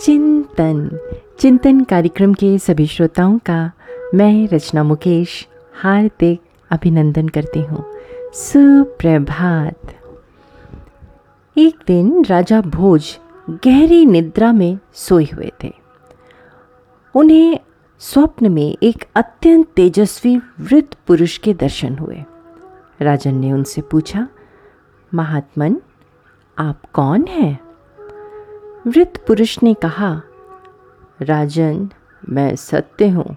चिंतन। चिंतन कार्यक्रम के सभी श्रोताओं का मैं रचना मुकेश हार्दिक अभिनंदन करती हूँ। सुप्रभात। एक दिन राजा भोज गहरी निद्रा में सोए हुए थे। उन्हें स्वप्न में एक अत्यंत तेजस्वी वृद्ध पुरुष के दर्शन हुए। राजन ने उनसे पूछा, महात्मन, आप कौन हैं? वृद्ध पुरुष ने कहा, राजन, मैं सत्य हूँ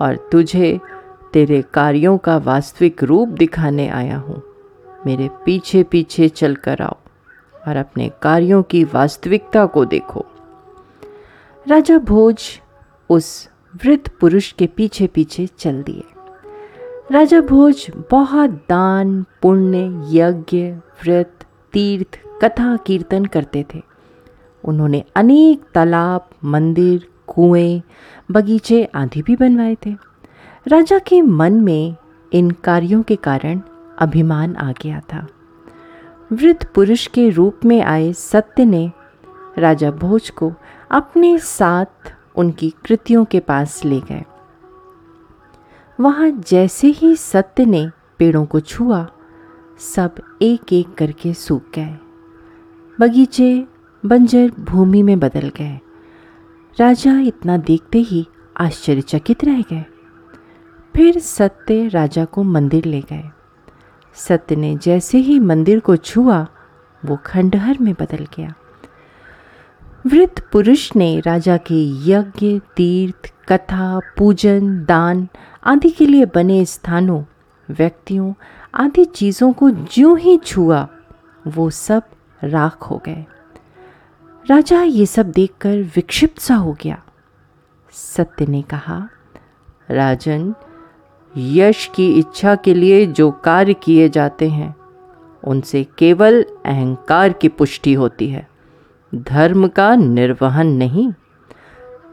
और तुझे तेरे कार्यों का वास्तविक रूप दिखाने आया हूँ। मेरे पीछे पीछे चल कर आओ और अपने कार्यों की वास्तविकता को देखो। राजा भोज उस वृद्ध पुरुष के पीछे पीछे चल दिए। राजा भोज बहुत दान, पुण्य, यज्ञ, व्रत, तीर्थ, कथा, कीर्तन करते थे। उन्होंने अनेक तालाब, मंदिर, कुएँ, बगीचे आदि भी बनवाए थे। राजा के मन में इन कार्यों के कारण अभिमान आ गया था। वृद्ध पुरुष के रूप में आए सत्य ने राजा भोज को अपने साथ उनकी कृतियों के पास ले गए। वहाँ जैसे ही सत्य ने पेड़ों को छुआ, सब एक एक करके सूख गए। बगीचे बंजर भूमि में बदल गए। राजा इतना देखते ही आश्चर्यचकित रह गए। फिर सत्य राजा को मंदिर ले गए। सत्य ने जैसे ही मंदिर को छुआ, वो खंडहर में बदल गया। वृद्ध पुरुष ने राजा के यज्ञ, तीर्थ, कथा, पूजन, दान आदि के लिए बने स्थानों, व्यक्तियों आदि चीज़ों को ज्यों ही छुआ, वो सब राख हो गए। राजा ये सब देखकर विक्षिप्त सा हो गया। सत्य ने कहा, राजन, यश की इच्छा के लिए जो कार्य किए जाते हैं, उनसे केवल अहंकार की पुष्टि होती है। धर्म का निर्वहन नहीं।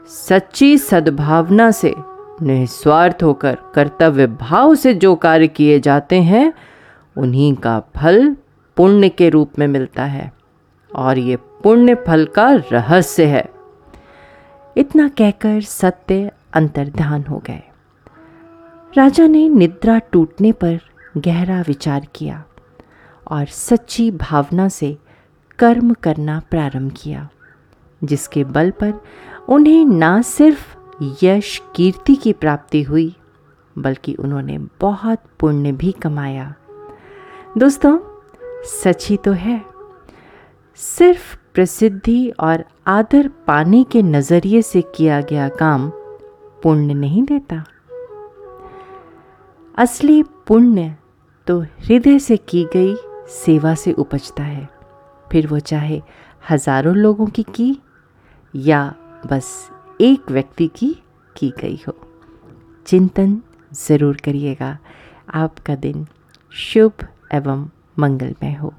सच्ची सद्भावना से, निस्वार्थ होकर कर्तव्य भाव से जो कार्य किए जाते हैं, उन्हीं का फल पुण्य के रूप में मिलता है। और ये पुण्य फल का रहस्य है। इतना कहकर सत्य अंतर्ध्यान हो गए। राजा ने निद्रा टूटने पर गहरा विचार किया और सच्ची भावना से कर्म करना प्रारंभ किया, जिसके बल पर उन्हें ना सिर्फ़ यश कीर्ति की प्राप्ति हुई, बल्कि उन्होंने बहुत पुण्य भी कमाया। दोस्तों सच ही तो है। सिर्फ़ प्रसिद्धि और आदर पाने के नज़रिए से किया गया काम पुण्य नहीं देता। असली पुण्य तो हृदय से की गई सेवा से उपजता है। फिर वो चाहे हज़ारों लोगों की की या बस एक व्यक्ति की की गई हो। चिंतन ज़रूर करिएगा। आपका दिन शुभ एवं मंगलमय हो।